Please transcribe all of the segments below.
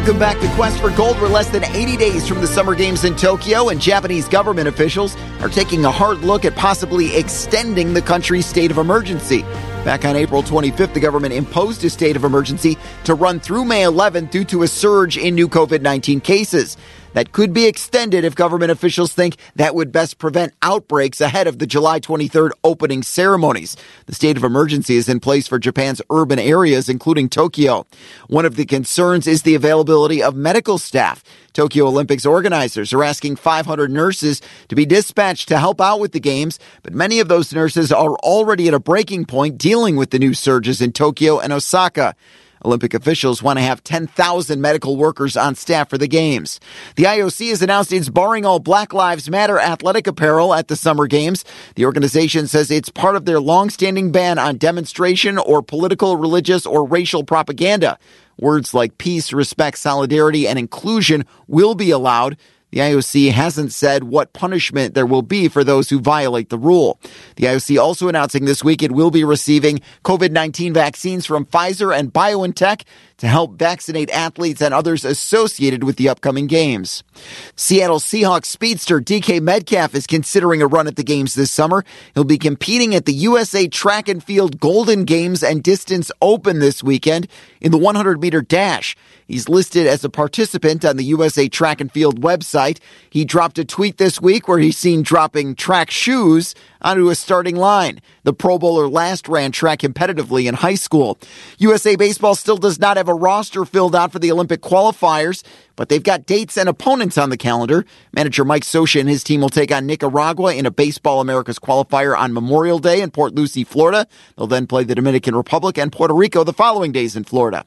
Welcome back to Quest for Gold. We're less than 80 days from the Summer Games in Tokyo, and Japanese government officials are taking a hard look at possibly extending the country's state of emergency. Back on April 25th, the government imposed a state of emergency to run through May 11th due to a surge in new COVID 19 cases that could be extended if government officials think that would best prevent outbreaks ahead of the July 23rd opening ceremonies. The state of emergency is in place for Japan's urban areas, including Tokyo. One of the concerns is the availability of medical staff. Tokyo Olympics organizers are asking 500 nurses to be dispatched to help out with the games, but many of those nurses are already at a breaking point dealing with the new surges in Tokyo and Osaka. Olympic officials want to have 10,000 medical workers on staff for the games. The IOC has announced it's barring all Black Lives Matter athletic apparel at the Summer Games. The organization says it's part of their long-standing ban on demonstration or political, religious, or racial propaganda. Words like peace, respect, solidarity, and inclusion will be allowed. The IOC hasn't said what punishment there will be for those who violate the rule. The IOC also announcing this week it will be receiving COVID-19 vaccines from Pfizer and BioNTech to help vaccinate athletes and others associated with the upcoming games. Seattle Seahawks speedster DK Metcalf is considering a run at the games this summer. He'll be competing at the USA Track and Field Golden Games and Distance Open this weekend in the 100 meter dash. He's listed as a participant on the USA Track and Field website. He dropped a tweet this week where he's seen dropping track shoes onto a starting line. The Pro Bowler last ran track competitively in high school. USA Baseball still does not have a roster filled out for the Olympic qualifiers, but they've got dates and opponents on the calendar. Manager Mike Scioscia and his team will take on Nicaragua in a Baseball Americas qualifier on Memorial Day in Port Lucie, Florida. They'll then play the Dominican Republic and Puerto Rico the following days in Florida.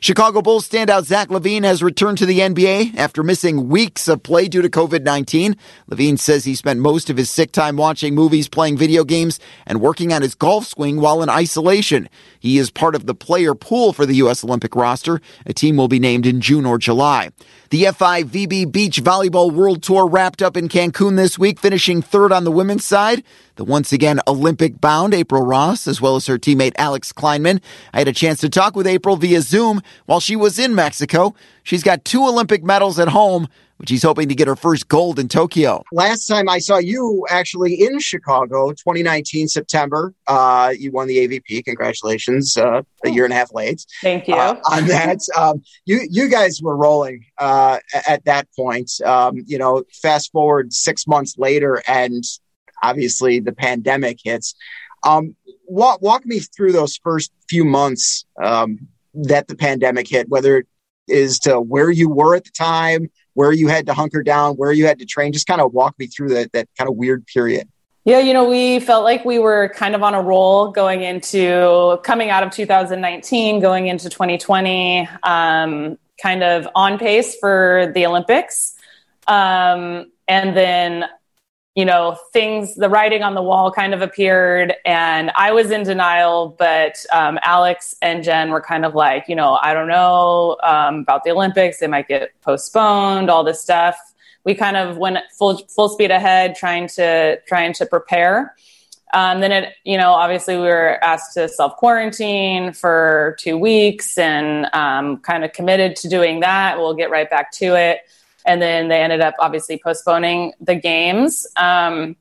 Chicago Bulls standout Zach LaVine has returned to the NBA after missing weeks of play due to COVID-19. LaVine says he spent most of his sick time watching movies, playing video games, and working on his golf swing while in isolation. He is part of the player pool for the U.S. Olympic roster. A team will be named in June or July. The FIVB Beach Volleyball World Tour wrapped up in Cancun this week, finishing third on the women's side. The once again Olympic bound April Ross, as well as her teammate Alex Klineman. I had a chance to talk with April via Zoom while she was in Mexico. She's got two Olympic medals at home, which she's hoping to get her first gold in Tokyo. Last time I saw you actually in Chicago, 2019 September, uh, you won the AVP. Congratulations, uh, a year and a half late. Thank you uh, on that. Um, you you guys were rolling uh, at that point. Um, you know, fast forward six months later, and obviously the pandemic hits. Um, walk walk me through those first few months um, that the pandemic hit, whether it is to where you were at the time, where you had to hunker down, where you had to train. Just kind of walk me through that that kind of weird period. Yeah, you know, we felt like we were kind of on a roll going into coming out of 2019, going into 2020, um, kind of on pace for the Olympics. Um, and then you know, things, the writing on the wall kind of appeared, and I was in denial. But um, Alex and Jen were kind of like, you know, I don't know um, about the Olympics; they might get postponed. All this stuff. We kind of went full full speed ahead, trying to trying to prepare. Um, then it, you know, obviously we were asked to self quarantine for two weeks, and um, kind of committed to doing that. We'll get right back to it and then they ended up obviously postponing the games. Um,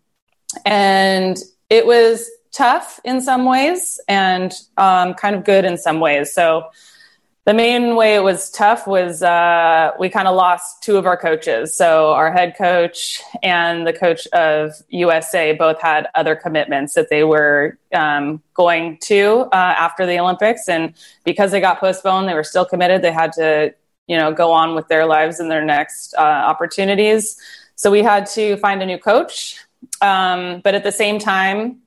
and it was tough in some ways and um, kind of good in some ways. So the main way it was tough was uh, we kind of lost two of our coaches. So our head coach and the coach of USA both had other commitments that they were um, going to uh, after the Olympics, and because they got postponed, they were still committed. They had to you know go on with their lives and their next uh, opportunities. So we had to find a new coach um, but at the same time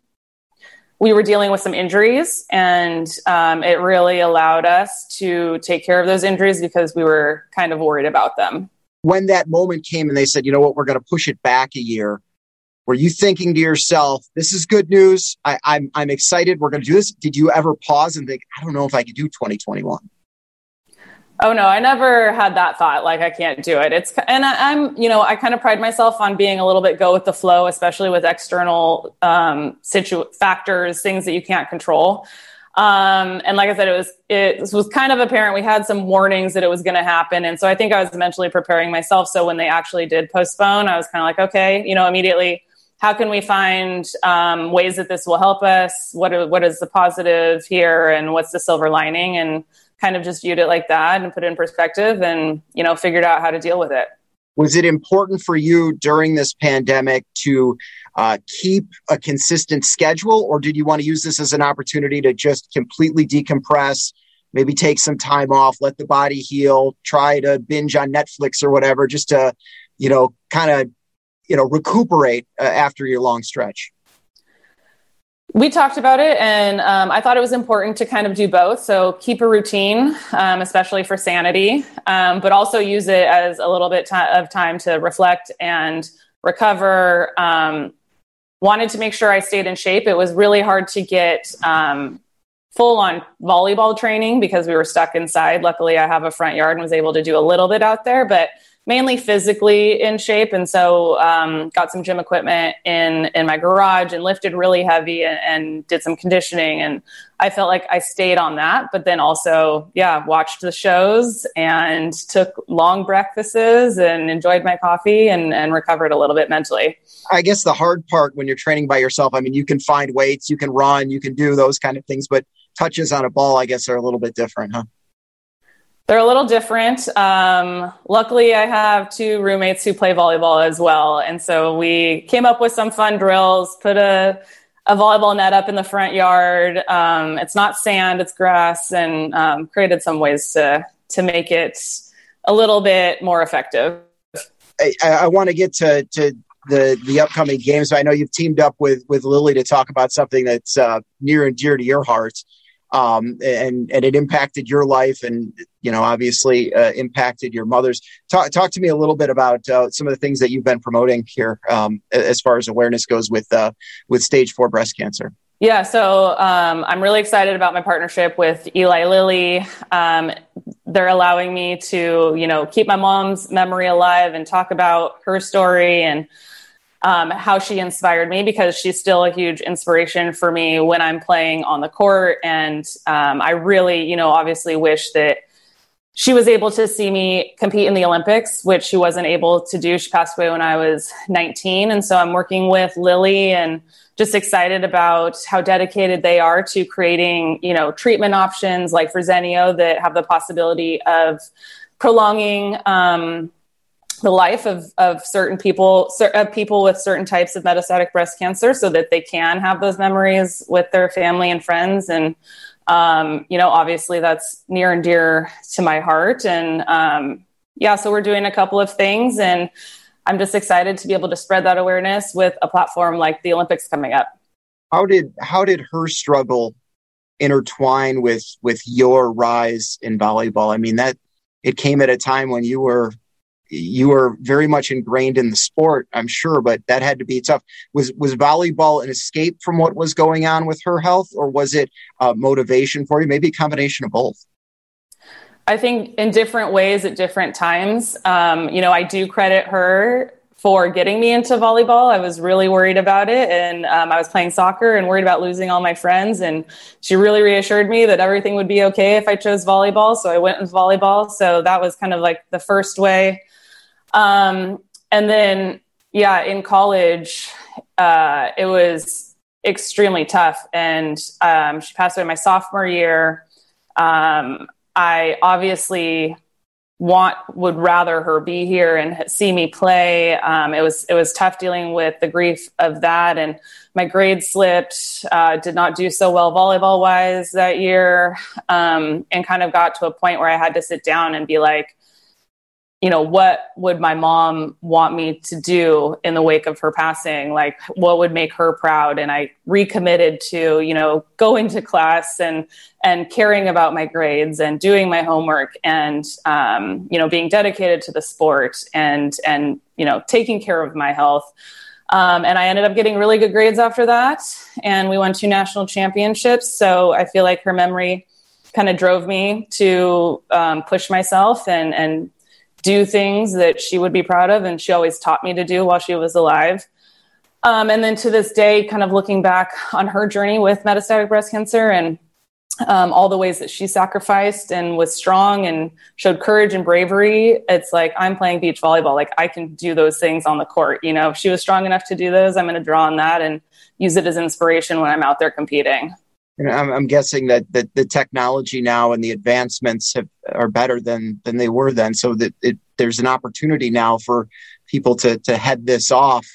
we were dealing with some injuries and um, it really allowed us to take care of those injuries because we were kind of worried about them. When that moment came and they said you know what? We're going to push it back a year were you thinking to yourself this is good news. I, am I'm, I'm excited. We're going to do this. Did you ever pause and think i don't know if i could do 2021 Oh no, I never had that thought. Like I can't do it. It's and I, am you know, I kind of pride myself on being a little bit go with the flow, especially with external um, situ factors, things that you can't control. Um, and like I said, it was it was kind of apparent. We had some warnings that it was going to happen, and so I think I was mentally preparing myself. So when they actually did postpone, I was kind of like, okay, you know, immediately, how can we find um, ways that this will help us? What what is the positive here, and what's the silver lining? And kind of just viewed it like that and put it in perspective, and you know, figured out how to deal with it. Was it important for you during this pandemic to uh, keep a consistent schedule, or did you want to use this as an opportunity to just completely decompress, maybe take some time off, let the body heal, try to binge on Netflix or whatever, just to, you know, kind of, you know, recuperate uh, after your long stretch? We talked about it, and um, I thought it was important to kind of do both. So keep a routine, um, especially for sanity, um, but also use it as a little bit of time to reflect and recover. Um, wanted to make sure I stayed in shape. It was really hard to get um, full on volleyball training because we were stuck inside. Luckily, I have a front yard and was able to do a little bit out there, but mainly physically in shape. And so, um, got some gym equipment in in my garage and lifted really heavy and, and, did some conditioning. And I felt like I stayed on that, but then also, yeah, watched the shows and took long breakfasts and enjoyed my coffee and, and recovered a little bit mentally. I guess the hard part when you're training by yourself, I mean, you can find weights, you can run, you can do those kind of things, but touches on a ball, I guess, are a little bit different, huh? They're a little different. Um, luckily, I have two roommates who play volleyball as well. And so we came up with some fun drills, put a, a volleyball net up in the front yard. Um, it's not sand, it's grass, and um, created some ways to, to make it a little bit more effective. I, I want to get to, to the the upcoming games. I know you've teamed up with with Lilly to talk about something that's uh, near and dear to your heart, um, and and it impacted your life, and you know obviously uh, impacted your mother's. Talk talk to me a little bit about uh, some of the things that you've been promoting here um, as far as awareness goes with uh, with stage four breast cancer. Yeah, so um, I'm really excited about my partnership with Eli Lilly. Um, they're allowing me to, you know, keep my mom's memory alive and talk about her story and um, how she inspired me because she's still a huge inspiration for me when I'm playing on the court. And um, I really, you know, obviously wish that she was able to see me compete in the Olympics, which she wasn't able to do. She passed away when I was 19. And so I'm working with Lilly and just excited about how dedicated they are to creating, you know, treatment options like Verzenio that have the possibility of prolonging um, the life of, of certain people, of people with certain types of metastatic breast cancer so that they can have those memories with their family and friends. And, um, you know, obviously that's near and dear to my heart. And, um, yeah, so we're doing a couple of things and I'm just excited to be able to spread that awareness with a platform like the Olympics coming up. How did, how did her struggle intertwine with, with your rise in volleyball? I mean, that it came at a time when you were you were very much ingrained in the sport, I'm sure, but that had to be tough. Was was volleyball an escape from what was going on with her health, or was it uh, motivation for you? Maybe a combination of both. I think in different ways at different times. Um, you know, I do credit her for getting me into volleyball. I was really worried about it, and um, I was playing soccer and worried about losing all my friends. And she really reassured me that everything would be okay if I chose volleyball. So I went with volleyball. So that was kind of like the first way um, and then, yeah, in college, uh, it was extremely tough. And um, she passed away my sophomore year. Um, I obviously want would rather her be here and see me play. Um, it was it was tough dealing with the grief of that, and my grades slipped. Uh, did not do so well volleyball wise that year, um, and kind of got to a point where I had to sit down and be like, you know, what would my mom want me to do in the wake of her passing? Like, what would make her proud? And I recommitted to, you know, going to class and and caring about my grades and doing my homework and, um, you know, being dedicated to the sport and and you know, taking care of my health. Um, and I ended up getting really good grades after that, and we won two national championships. So I feel like her memory kind of drove me to um, push myself and and do things that she would be proud of and she always taught me to do while she was alive. Um, and then to this day, kind of looking back on her journey with metastatic breast cancer and um, all the ways that she sacrificed and was strong and showed courage and bravery. It's like I'm playing beach volleyball. Like I can do those things on the court. You know, if she was strong enough to do those, I'm going to draw on that and use it as inspiration when I'm out there competing. I'm, I'm guessing that, that the technology now and the advancements have, are better than than they were then. So that it, there's an opportunity now for people to to head this off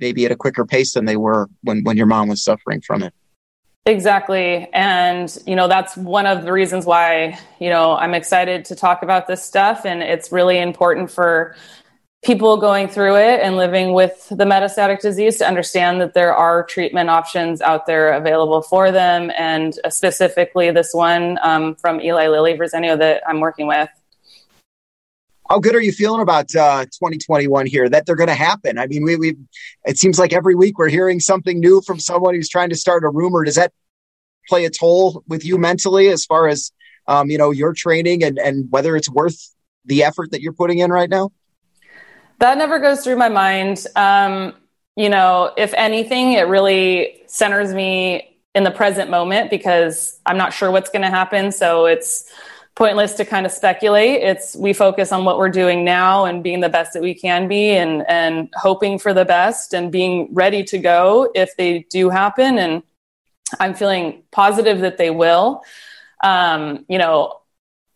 maybe at a quicker pace than they were when when your mom was suffering from it. Exactly. And, you know, that's one of the reasons why, you know, I'm excited to talk about this stuff. And it's really important for people going through it and living with the metastatic disease to understand that there are treatment options out there available for them. And specifically this one um, from Eli Lilly Verzenio that I'm working with. How good are you feeling about uh, 2021 here? That they're going to happen? I mean, we we it seems like every week we're hearing something new from someone who's trying to start a rumor. Does that play a toll with you mentally as far as um, you know your training and and whether it's worth the effort that you're putting in right now? That never goes through my mind. Um, you know, if anything, it really centers me in the present moment because I'm not sure what's going to happen. So it's pointless to kind of speculate. It's we focus on what we're doing now and being the best that we can be and and hoping for the best and being ready to go if they do happen. And I'm feeling positive that they will. Um, you know,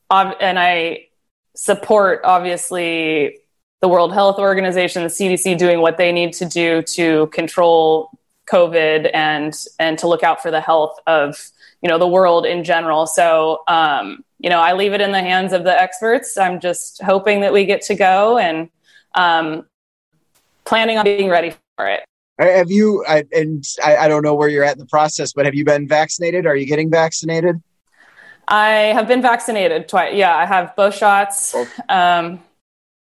ob- and I support obviously the World Health Organization, the CDC doing what they need to do to control COVID and and to look out for the health of you know the world in general. So um, you know, I leave it in the hands of the experts. I'm just hoping that we get to go and um, planning on being ready for it. Have you, I, and I, I, don't know where you're at in the process, but have you been vaccinated? Are you getting vaccinated? I have been vaccinated twice. Yeah, I have both shots. Um,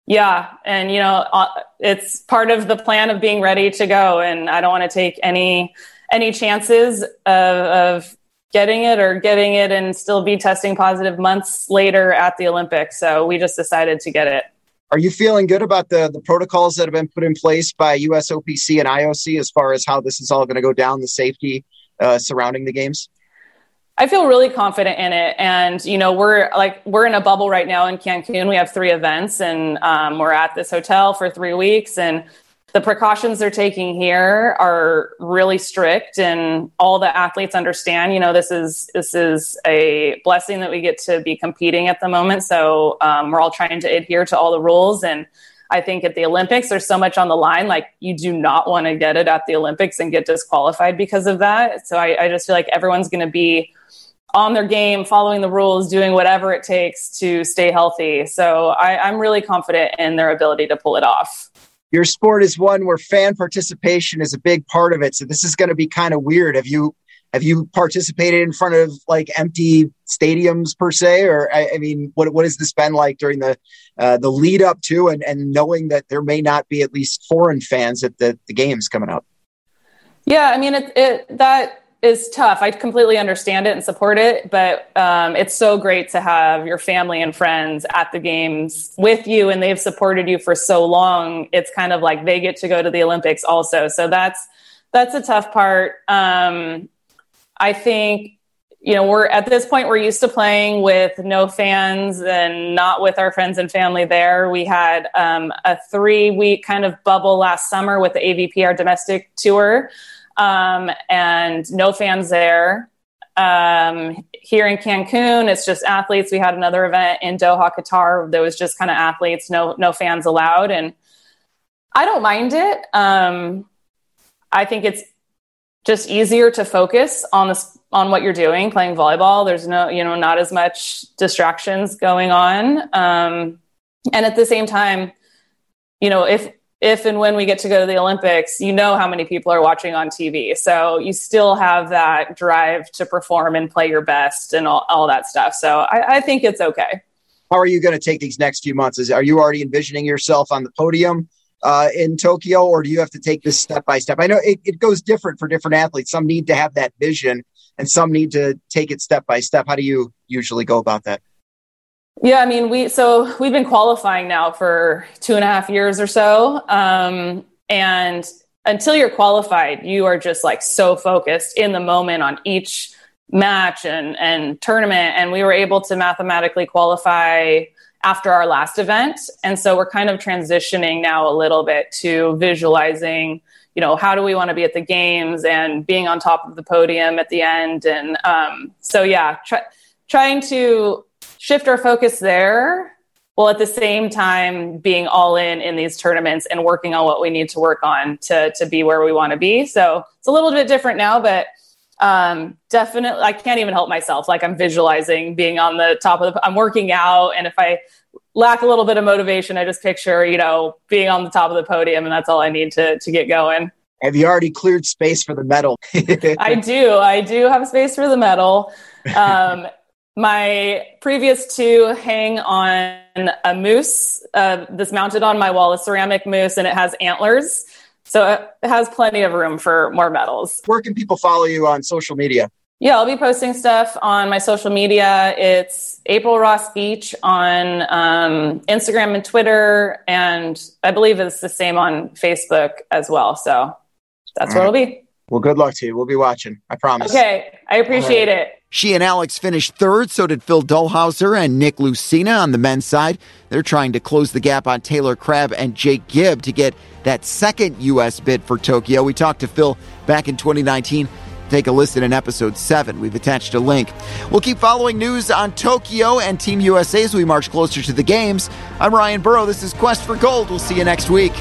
yeah, and you know, uh, it's part of the plan of being ready to go, and I don't want to take any any chances of, of getting it or getting it and still be testing positive months later at the Olympics. So we just decided to get it. Are you feeling good about the, the protocols that have been put in place by USOPC and IOC as far as how this is all going to go down, the safety uh, surrounding the games? I feel really confident in it. And, you know, we're like, we're in a bubble right now in Cancun. We have three events and um, we're at this hotel for three weeks. And the precautions they're taking here are really strict and all the athletes understand you know this is this is a blessing that we get to be competing at the moment so um, we're all trying to adhere to all the rules and i think at the olympics there's so much on the line like you do not want to get it at the olympics and get disqualified because of that so i, I just feel like everyone's going to be on their game, following the rules, doing whatever it takes to stay healthy. So I, I'm really confident in their ability to pull it off your sport is one where fan participation is a big part of it. So this is going to be kind of weird. Have you have you participated in front of like empty stadiums per se, or I, I mean, what what has this been like during the uh, the lead up to and and knowing that there may not be at least foreign fans at the the games coming up? Yeah, I mean, it, it that is tough. I completely understand it and support it, but um, it's so great to have your family and friends at the games with you, and they've supported you for so long. It's kind of like they get to go to the Olympics also. So that's that's a tough part. Um, I think you know we're at this point we're used to playing with no fans and not with our friends and family there. We had um, a three week kind of bubble last summer with the AVP, our domestic tour um, and no fans there. Um, here in Cancun, it's just athletes. We had another event in Doha, Qatar. There was just kind of athletes, no no fans allowed, and I don't mind it. Um, I think it's just easier to focus on this on what you're doing, playing volleyball. There's no, you know, not as much distractions going on, um, and at the same time, you know, if if and when we get to go to the Olympics, you know how many people are watching on TV. So you still have that drive to perform and play your best and all, all that stuff. So I, I think it's okay. How are you going to take these next few months? Is, are you already envisioning yourself on the podium uh, in Tokyo, or do you have to take this step by step? I know it, it goes different for different athletes. Some need to have that vision, and some need to take it step by step. How do you usually go about that? Yeah, I mean, we so we've been qualifying now for two and a half years or so, um, and until you're qualified, you are just like so focused in the moment on each match and, and tournament. And we were able to mathematically qualify after our last event. And so we're kind of transitioning now a little bit to visualizing, you know, how do we want to be at the games and being on top of the podium at the end. And um, so, yeah, try, trying to shift our focus there while at the same time being all in in these tournaments and working on what we need to work on to, to be where we want to be. So it's a little bit different now, but um, definitely i can't even help myself. Like i'm visualizing being on the top of the i'm working out and if i lack a little bit of motivation i just picture you know being on the top of the podium and that's all i need to to get going. Have you already cleared space for the medal? I do. I do have space for the medal. Um, my previous two hang on a moose uh, that's mounted on my wall a ceramic moose and it has antlers so it has plenty of room for more medals. Where can people follow you on social media? Yeah, I'll be posting stuff on my social media. It's April Ross Beach on um, Instagram and Twitter, and I believe it's the same on Facebook as well. So that's All where right. it'll be. Well, good luck to you. We'll be watching. I promise. Okay, I appreciate right. it. She and Alex finished third, so did Phil Dalhausser and Nick Lucena on the men's side. They're trying to close the gap on Taylor Crabb and Jake Gibb to get that second U.S. bid for Tokyo. We talked to Phil back in 2019. Take a listen in episode 7. We've attached a link. We'll keep following news on Tokyo and Team USA as we march closer to the games. I'm Ryan Burrow. This is Quest for Gold. We'll see you next week.